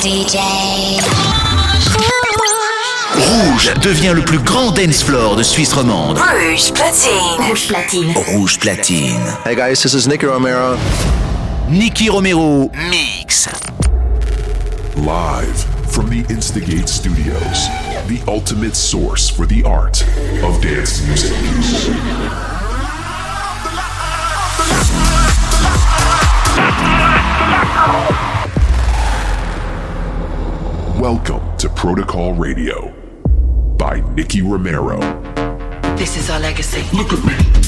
DJ. Rouge devient le plus grand dance floor de Suisse romande. Rouge platine. Rouge platine. Rouge platine. Hey guys, this is Nicky Romero. Nicky Romero mix. Live from the Instigate Studios, the ultimate source for the art of dance music. Welcome to Protocol Radio by Nicky Romero. This is our legacy. Look at me.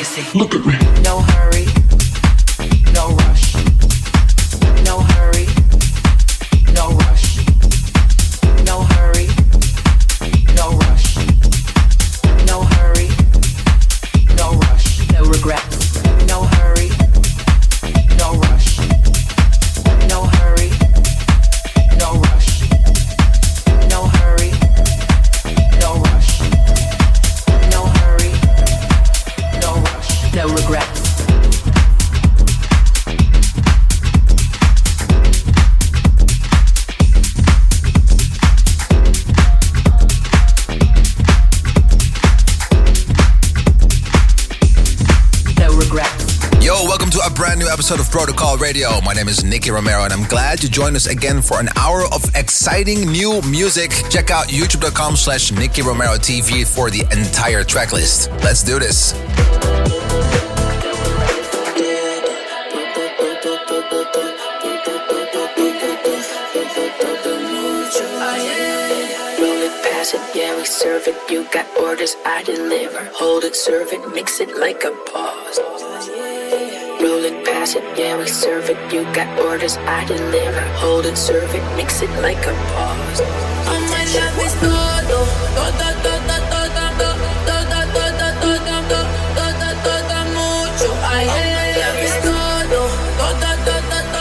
Legacy. Look at me. Radio. My name is Nicky Romero, and I'm glad to join us again for an hour of exciting new music. Check out youtube.com slash Nicky Romero TV for the entire track list. Let's do this. Yeah, we serve it. You got orders, I deliver. Hold it, serve it, mix it like a boss. It, yeah, we serve it. You got orders, I deliver. Hold it, serve it, mix it like a pause. Oh, my love is todo, todo, todo, todo, todo, todo, todo, todo, todo, todo, todo, mucho. Ay, my love is todo, todo, todo, todo,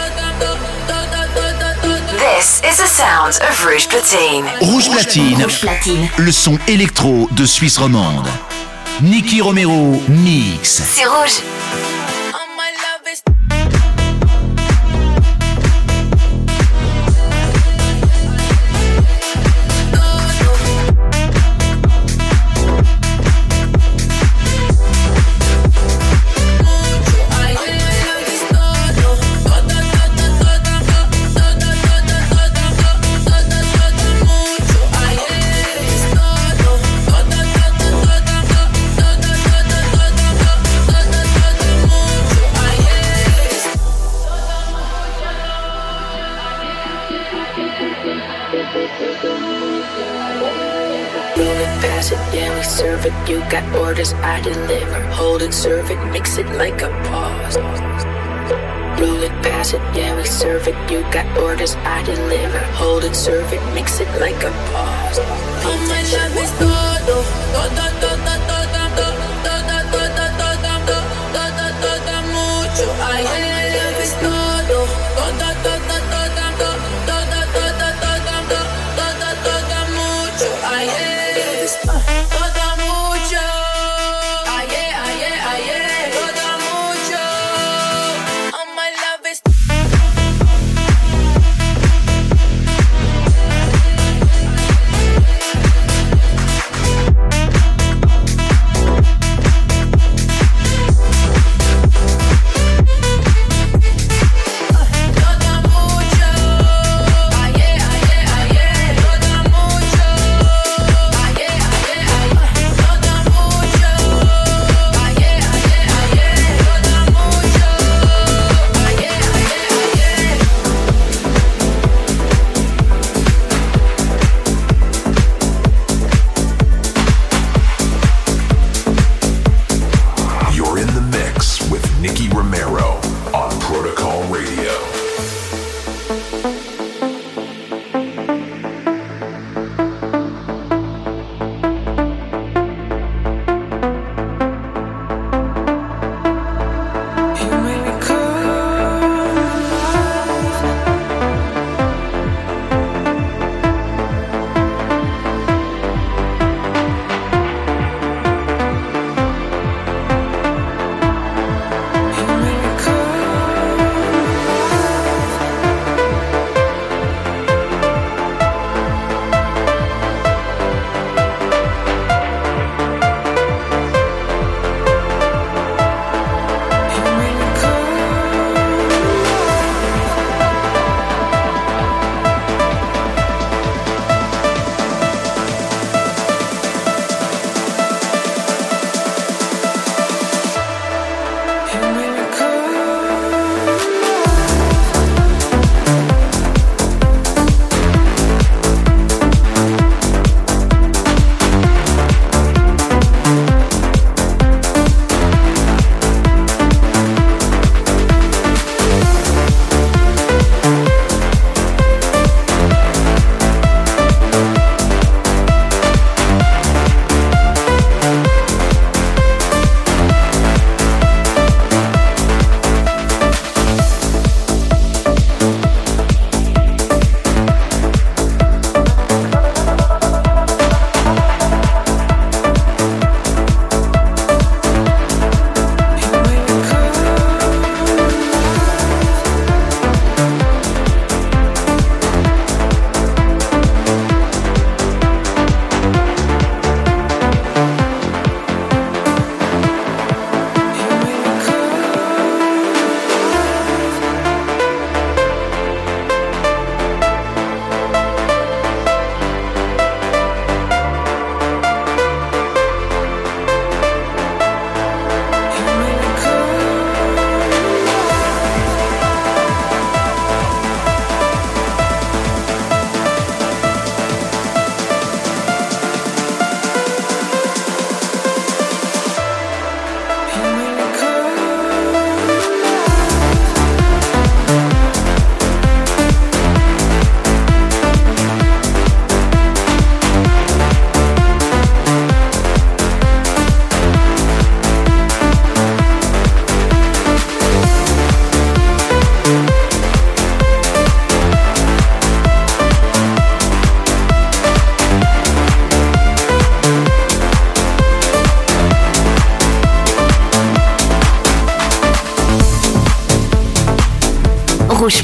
todo, todo, todo. This is the sound of Rouge Platine. Rouge Platine, Rouge Platine. le son électro de Suisse romande. Nicky Romero mix. C'est rouge. Orders, I deliver. Hold it, serve it, mix it like a pause. Roll it, pass it, yeah, we serve it. You got orders, I deliver. Hold it, serve it, mix it like a pause. Oh, my love is todo, todo, todo, todo,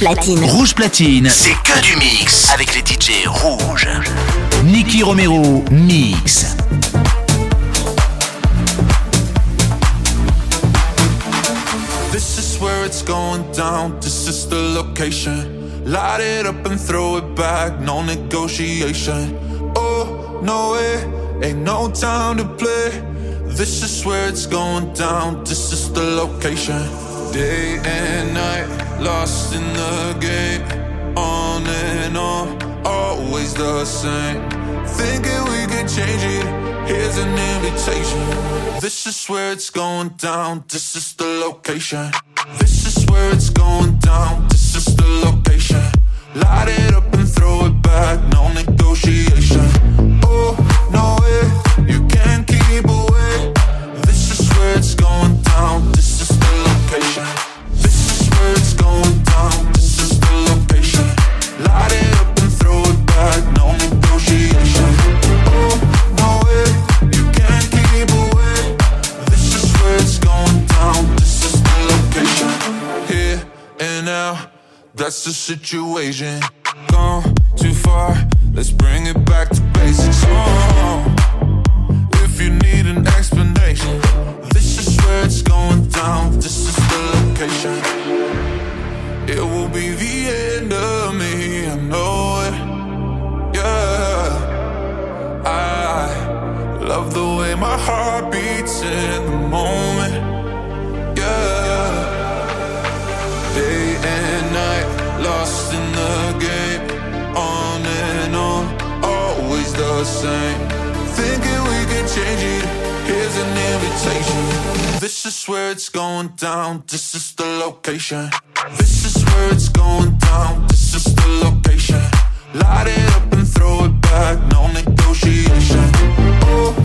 Platine. Rouge Platine, c'est que du mix avec les DJ rouges. Nicky Romero, mix. This is where it's going down. This is the location. Light it up and throw it back. No negotiation. Oh, no way. Ain't no time to play. This is where it's going down. This is the location. Day and night, lost in the game. On and on, always the same. Thinking we could change it. Here's an invitation. This is where it's going down. This is the location. This is where it's going down. This is the location. Light it up and throw it back. No negotiation. That's the situation. Gone too far. Let's bring it back to basics. Oh, if you need an explanation, this is where it's going down. This is the location. It will be the end of me. I know it. Yeah. I love the way my heart beats in the moment. Yeah. Lost in the game. On and on, always the same. Thinking we can change it. Here's an invitation. This is where it's going down. This is the location. This is where it's going down. This is the location. Light it up and throw it back. No negotiation. Oh,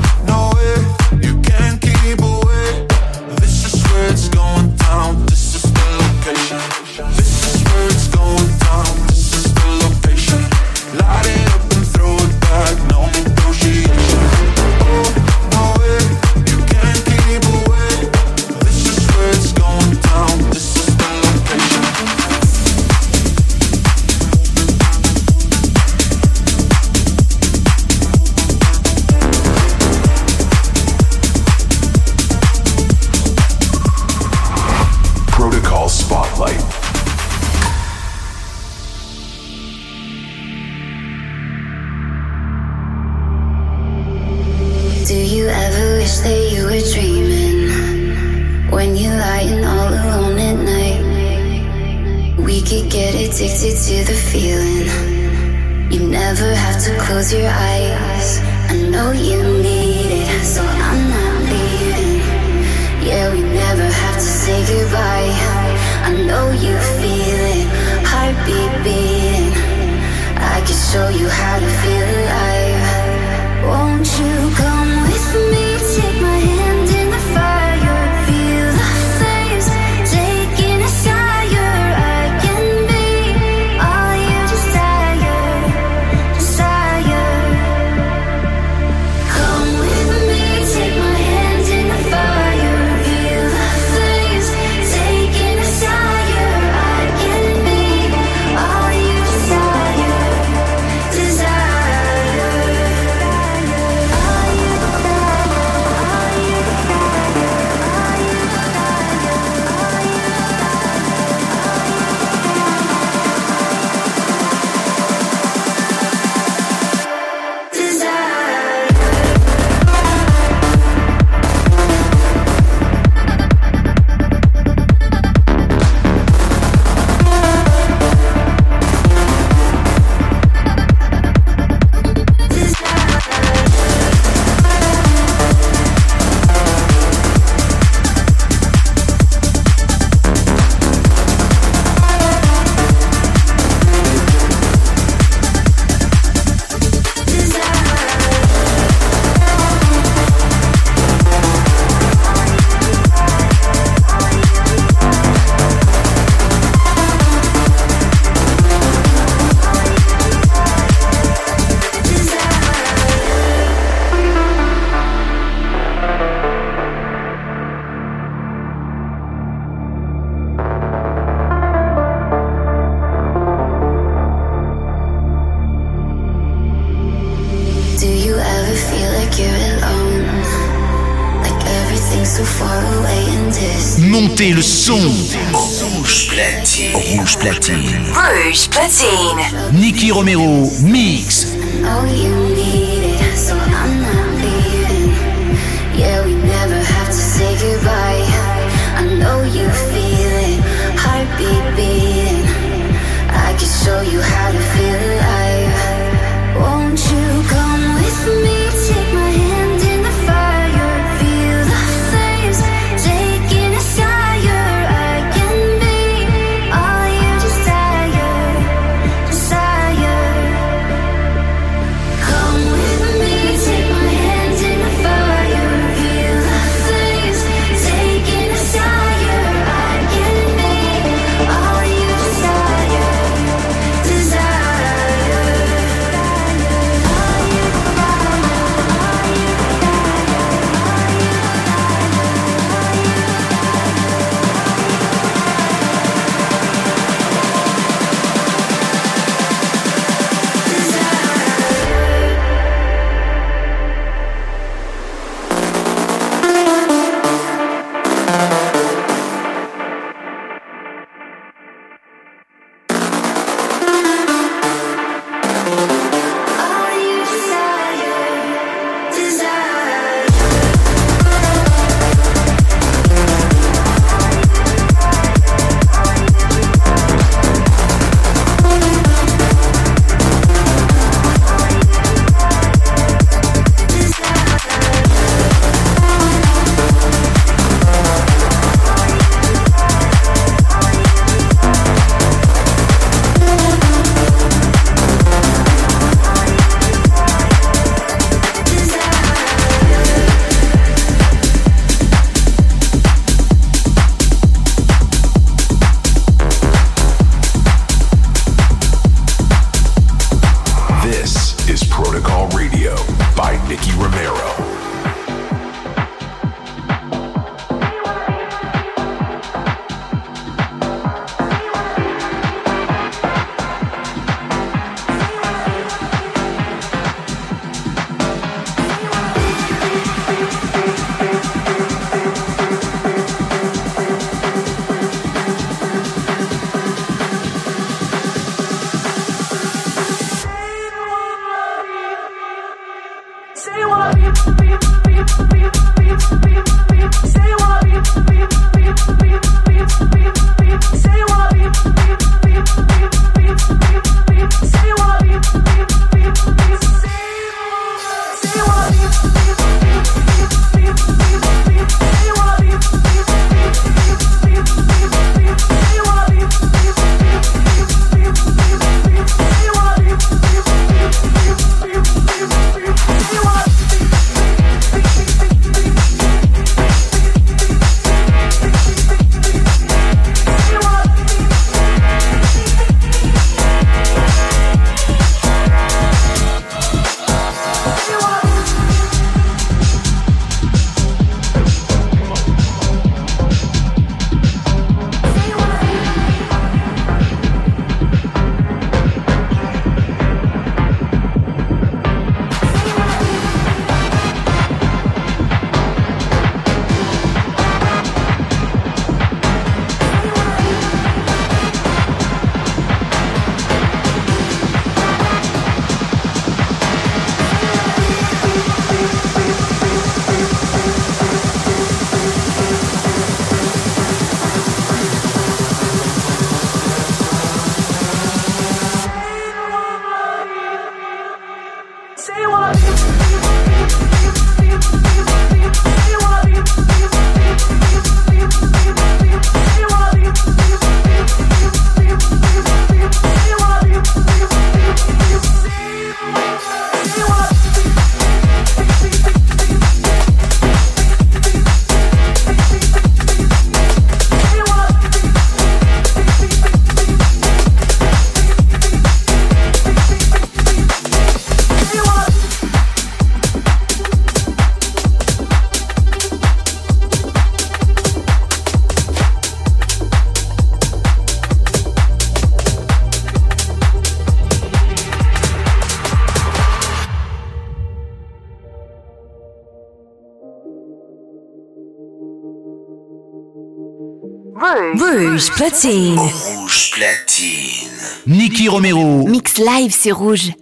platine. Rouge platine. Niki Romero. Mix live, c'est rouge.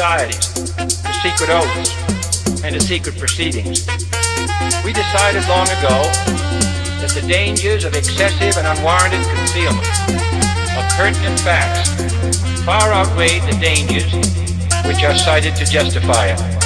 societies, the secret oaths, and the secret proceedings. We decided long ago that the dangers of excessive and unwarranted concealment of pertinent facts far outweighed the dangers which are cited to justify it.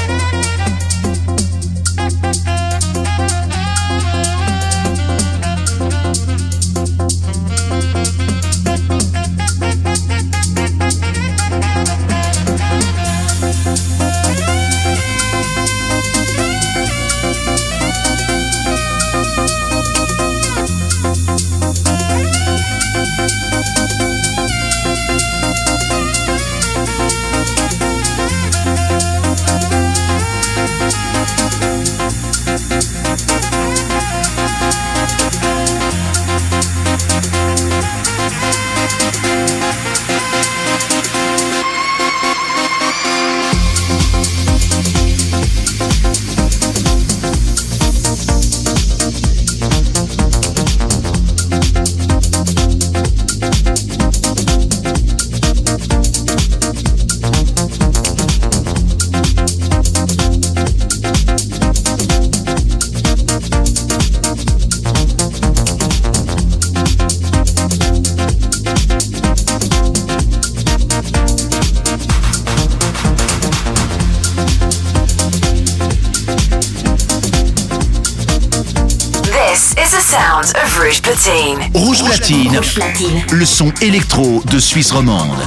Platine. Le son électro de Suisse romande.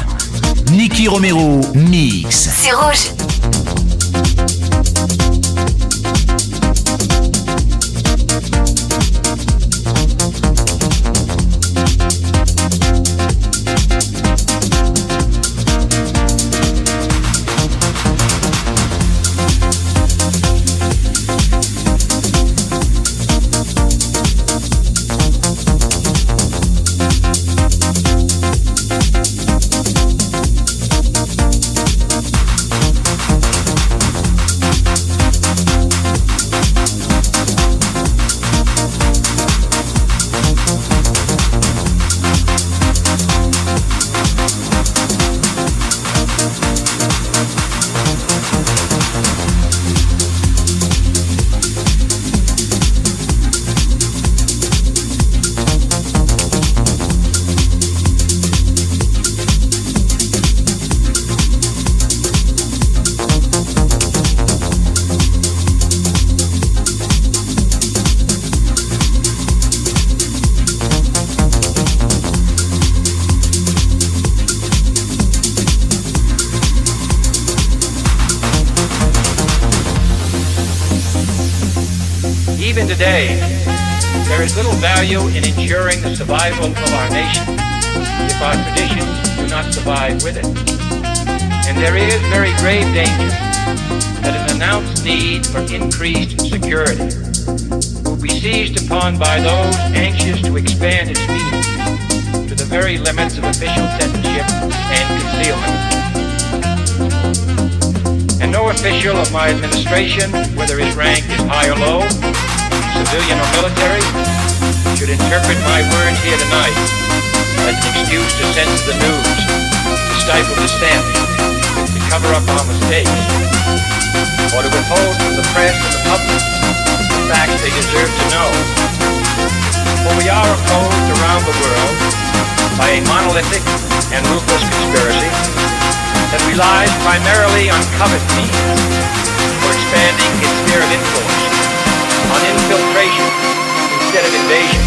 Nicky Romero mix. C'est rouge. Survival of our nation if our traditions do not survive with it. And there is very grave danger that an announced need for increased security will be seized upon by those anxious to expand its meaning to the very limits of official censorship and concealment. And no official of my administration, whether his rank is high or low, civilian or military, should interpret my words here tonight as an excuse to censor the news, to stifle dissent, to cover up our mistakes, or to withhold from the press and the public the facts they deserve to know. For we are opposed around the world by a monolithic and ruthless conspiracy that relies primarily on covert means for expanding its sphere of influence, on infiltration instead of invasion.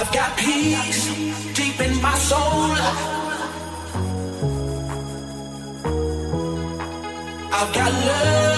I've got peace deep in my soul. I've got love.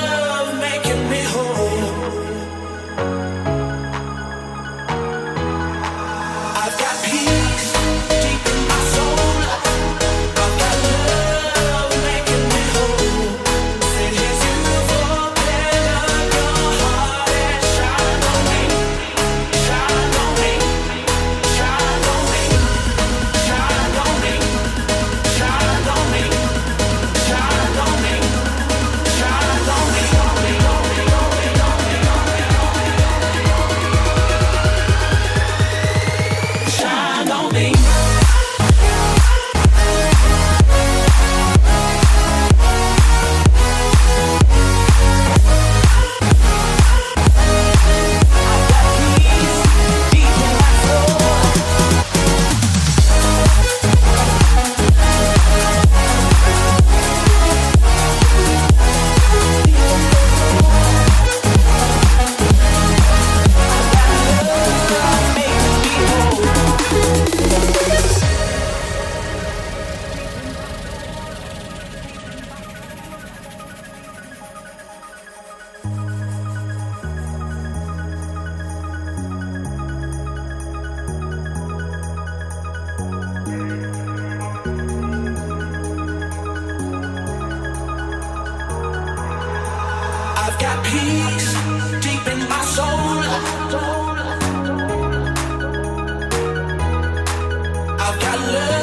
I've got love.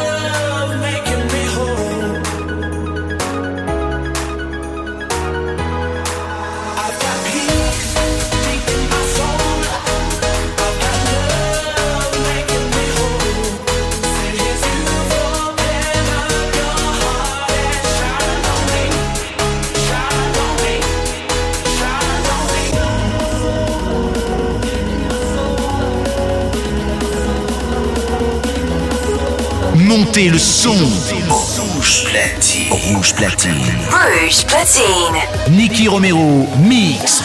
Montez le son. Rouge platine. Rouge platine. Rouge platine. Nicky Romero, mix.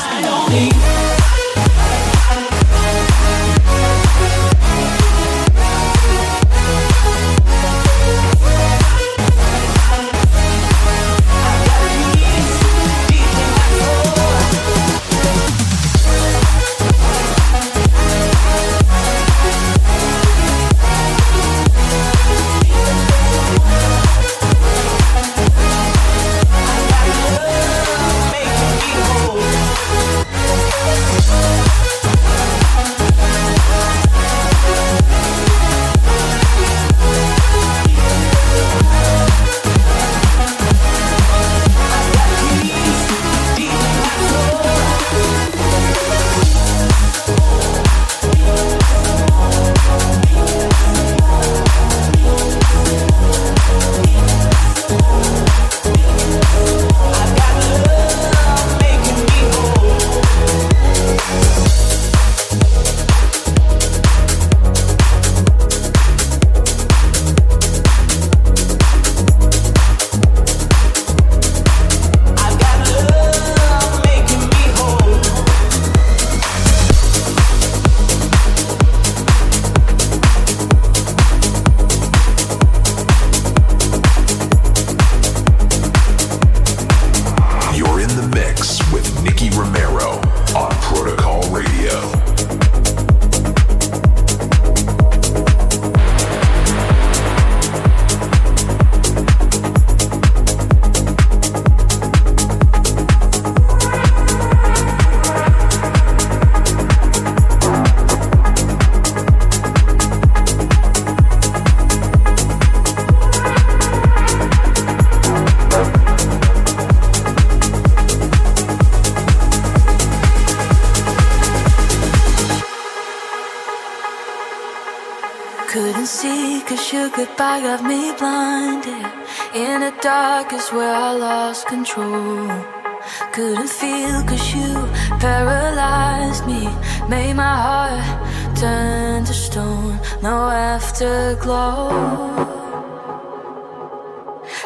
Where I lost control. Couldn't feel cause you paralyzed me. Made my heart turn to stone. No afterglow.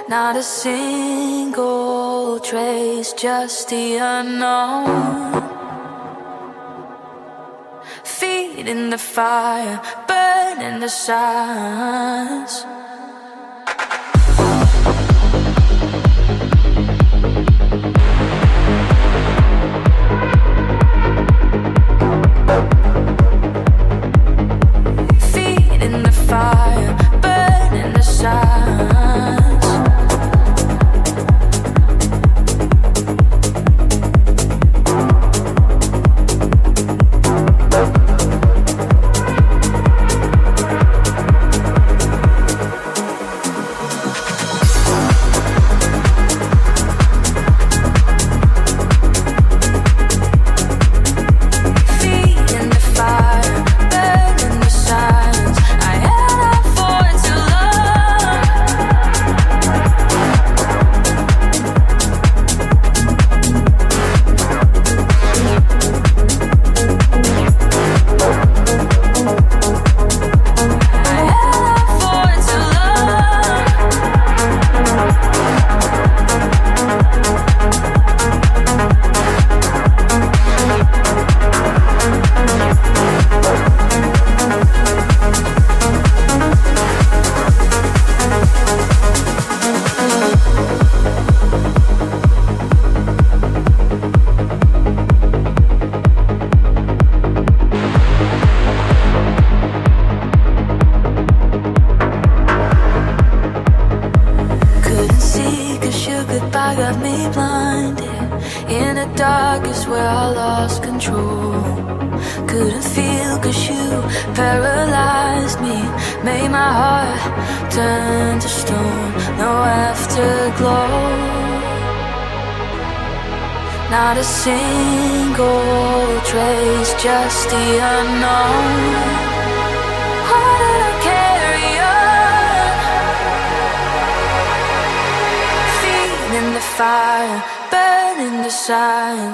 Not a single trace, just the unknown. Feet in the fire, burning the signs.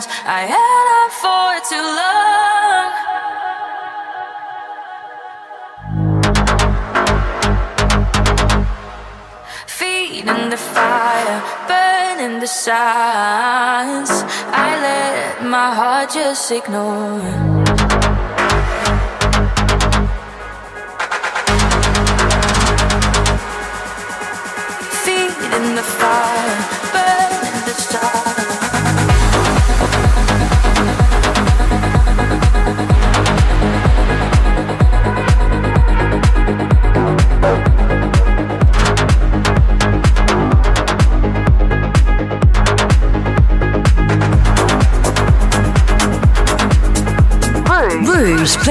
Signs I held on for too long. Feeding the fire, burning the signs I let my heart just ignore.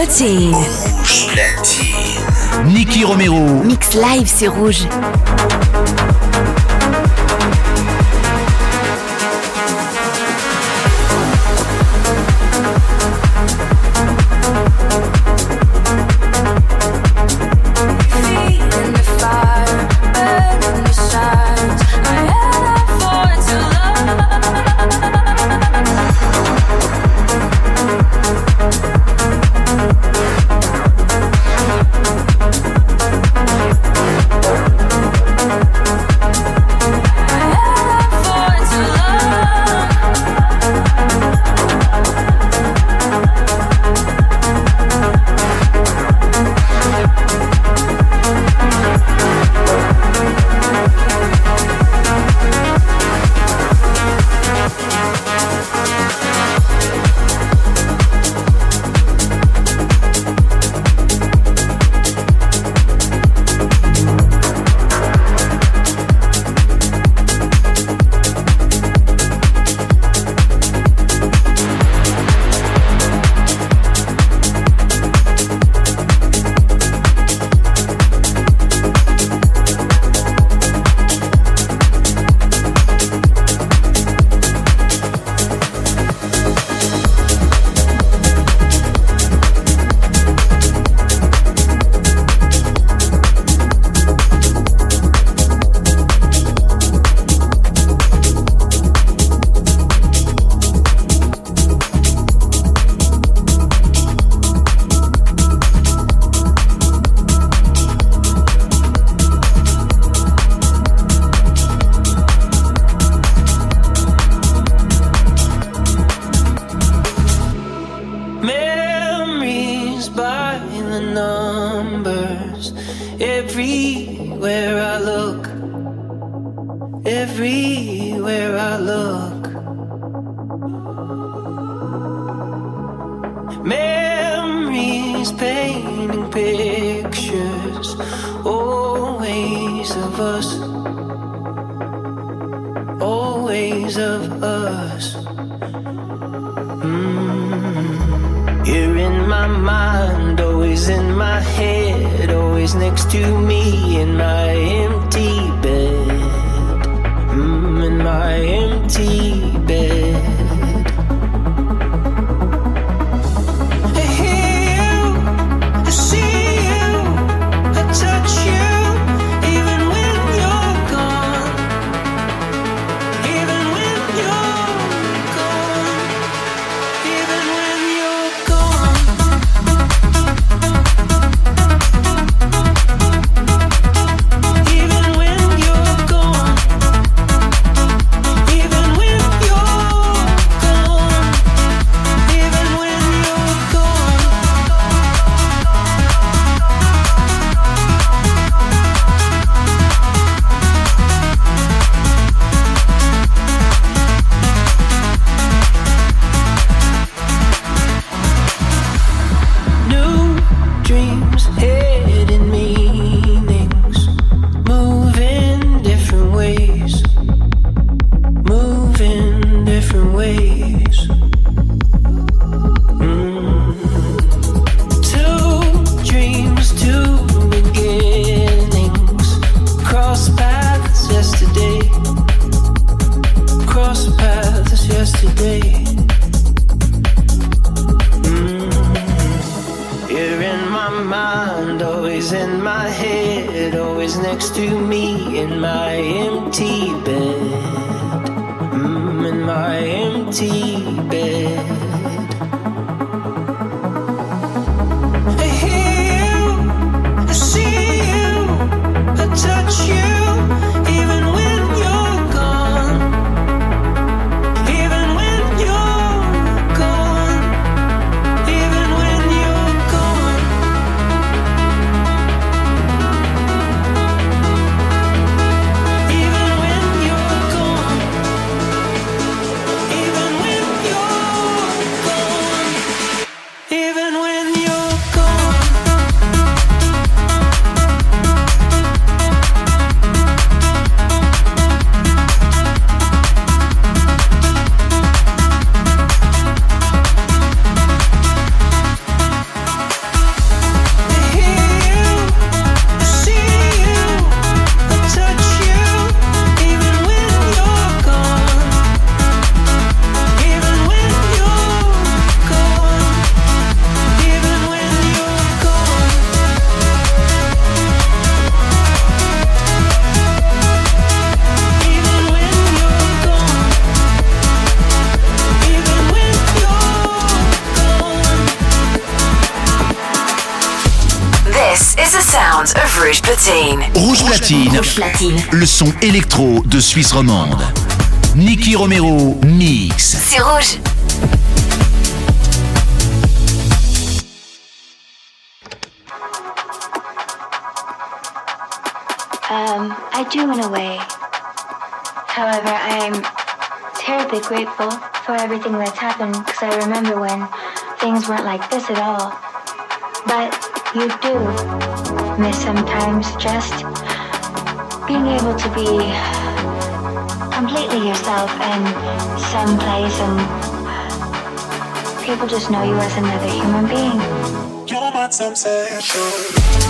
Platine. Rouge Platine. Nicky Romero. Mix live, c'est. Rouge Platine. Le son électro de Suisse romande. Nicky Romero mix. C'est rouge. Um, I do in a way. However, I'm terribly grateful for everything that's happened because I remember when things weren't like this at all. But you do miss sometimes just being able to be completely yourself in some place and people just know you as another human being. You're sensation. I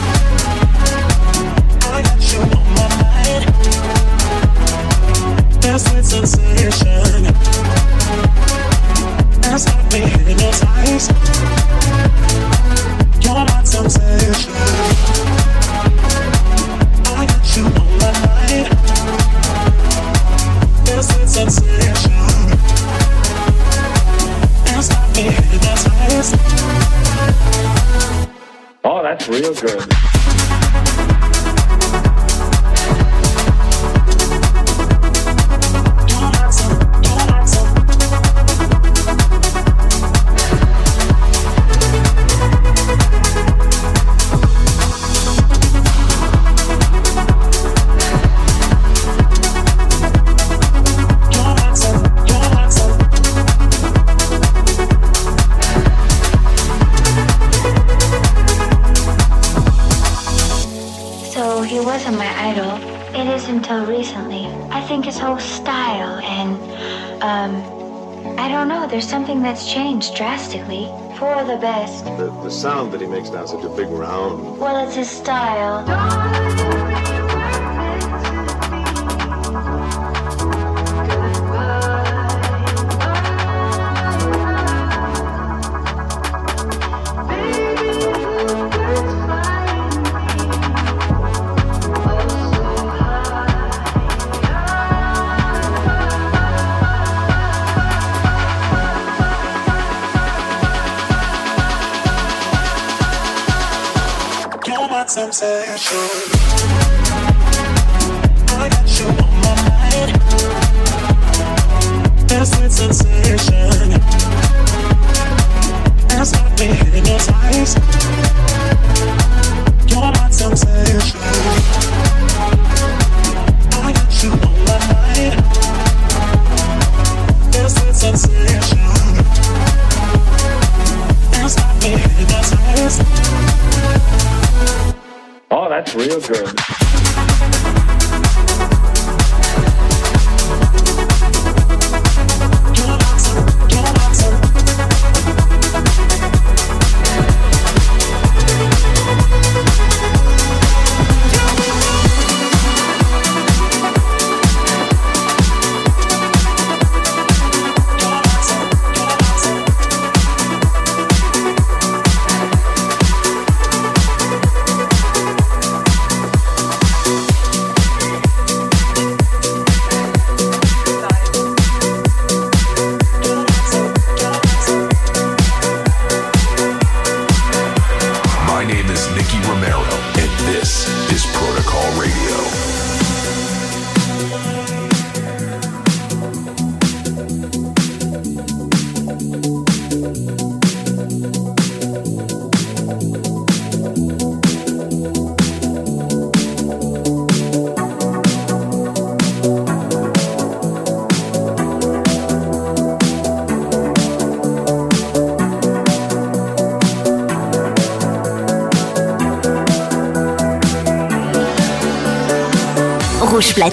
the best. The, the sound that he makes now, such a big round. Well, it's his style. Oh, that's real good.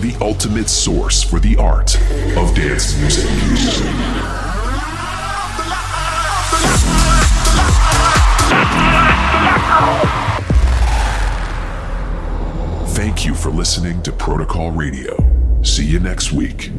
the ultimate source for the art of dance music. Thank you for listening to Protocol Radio. See you next week.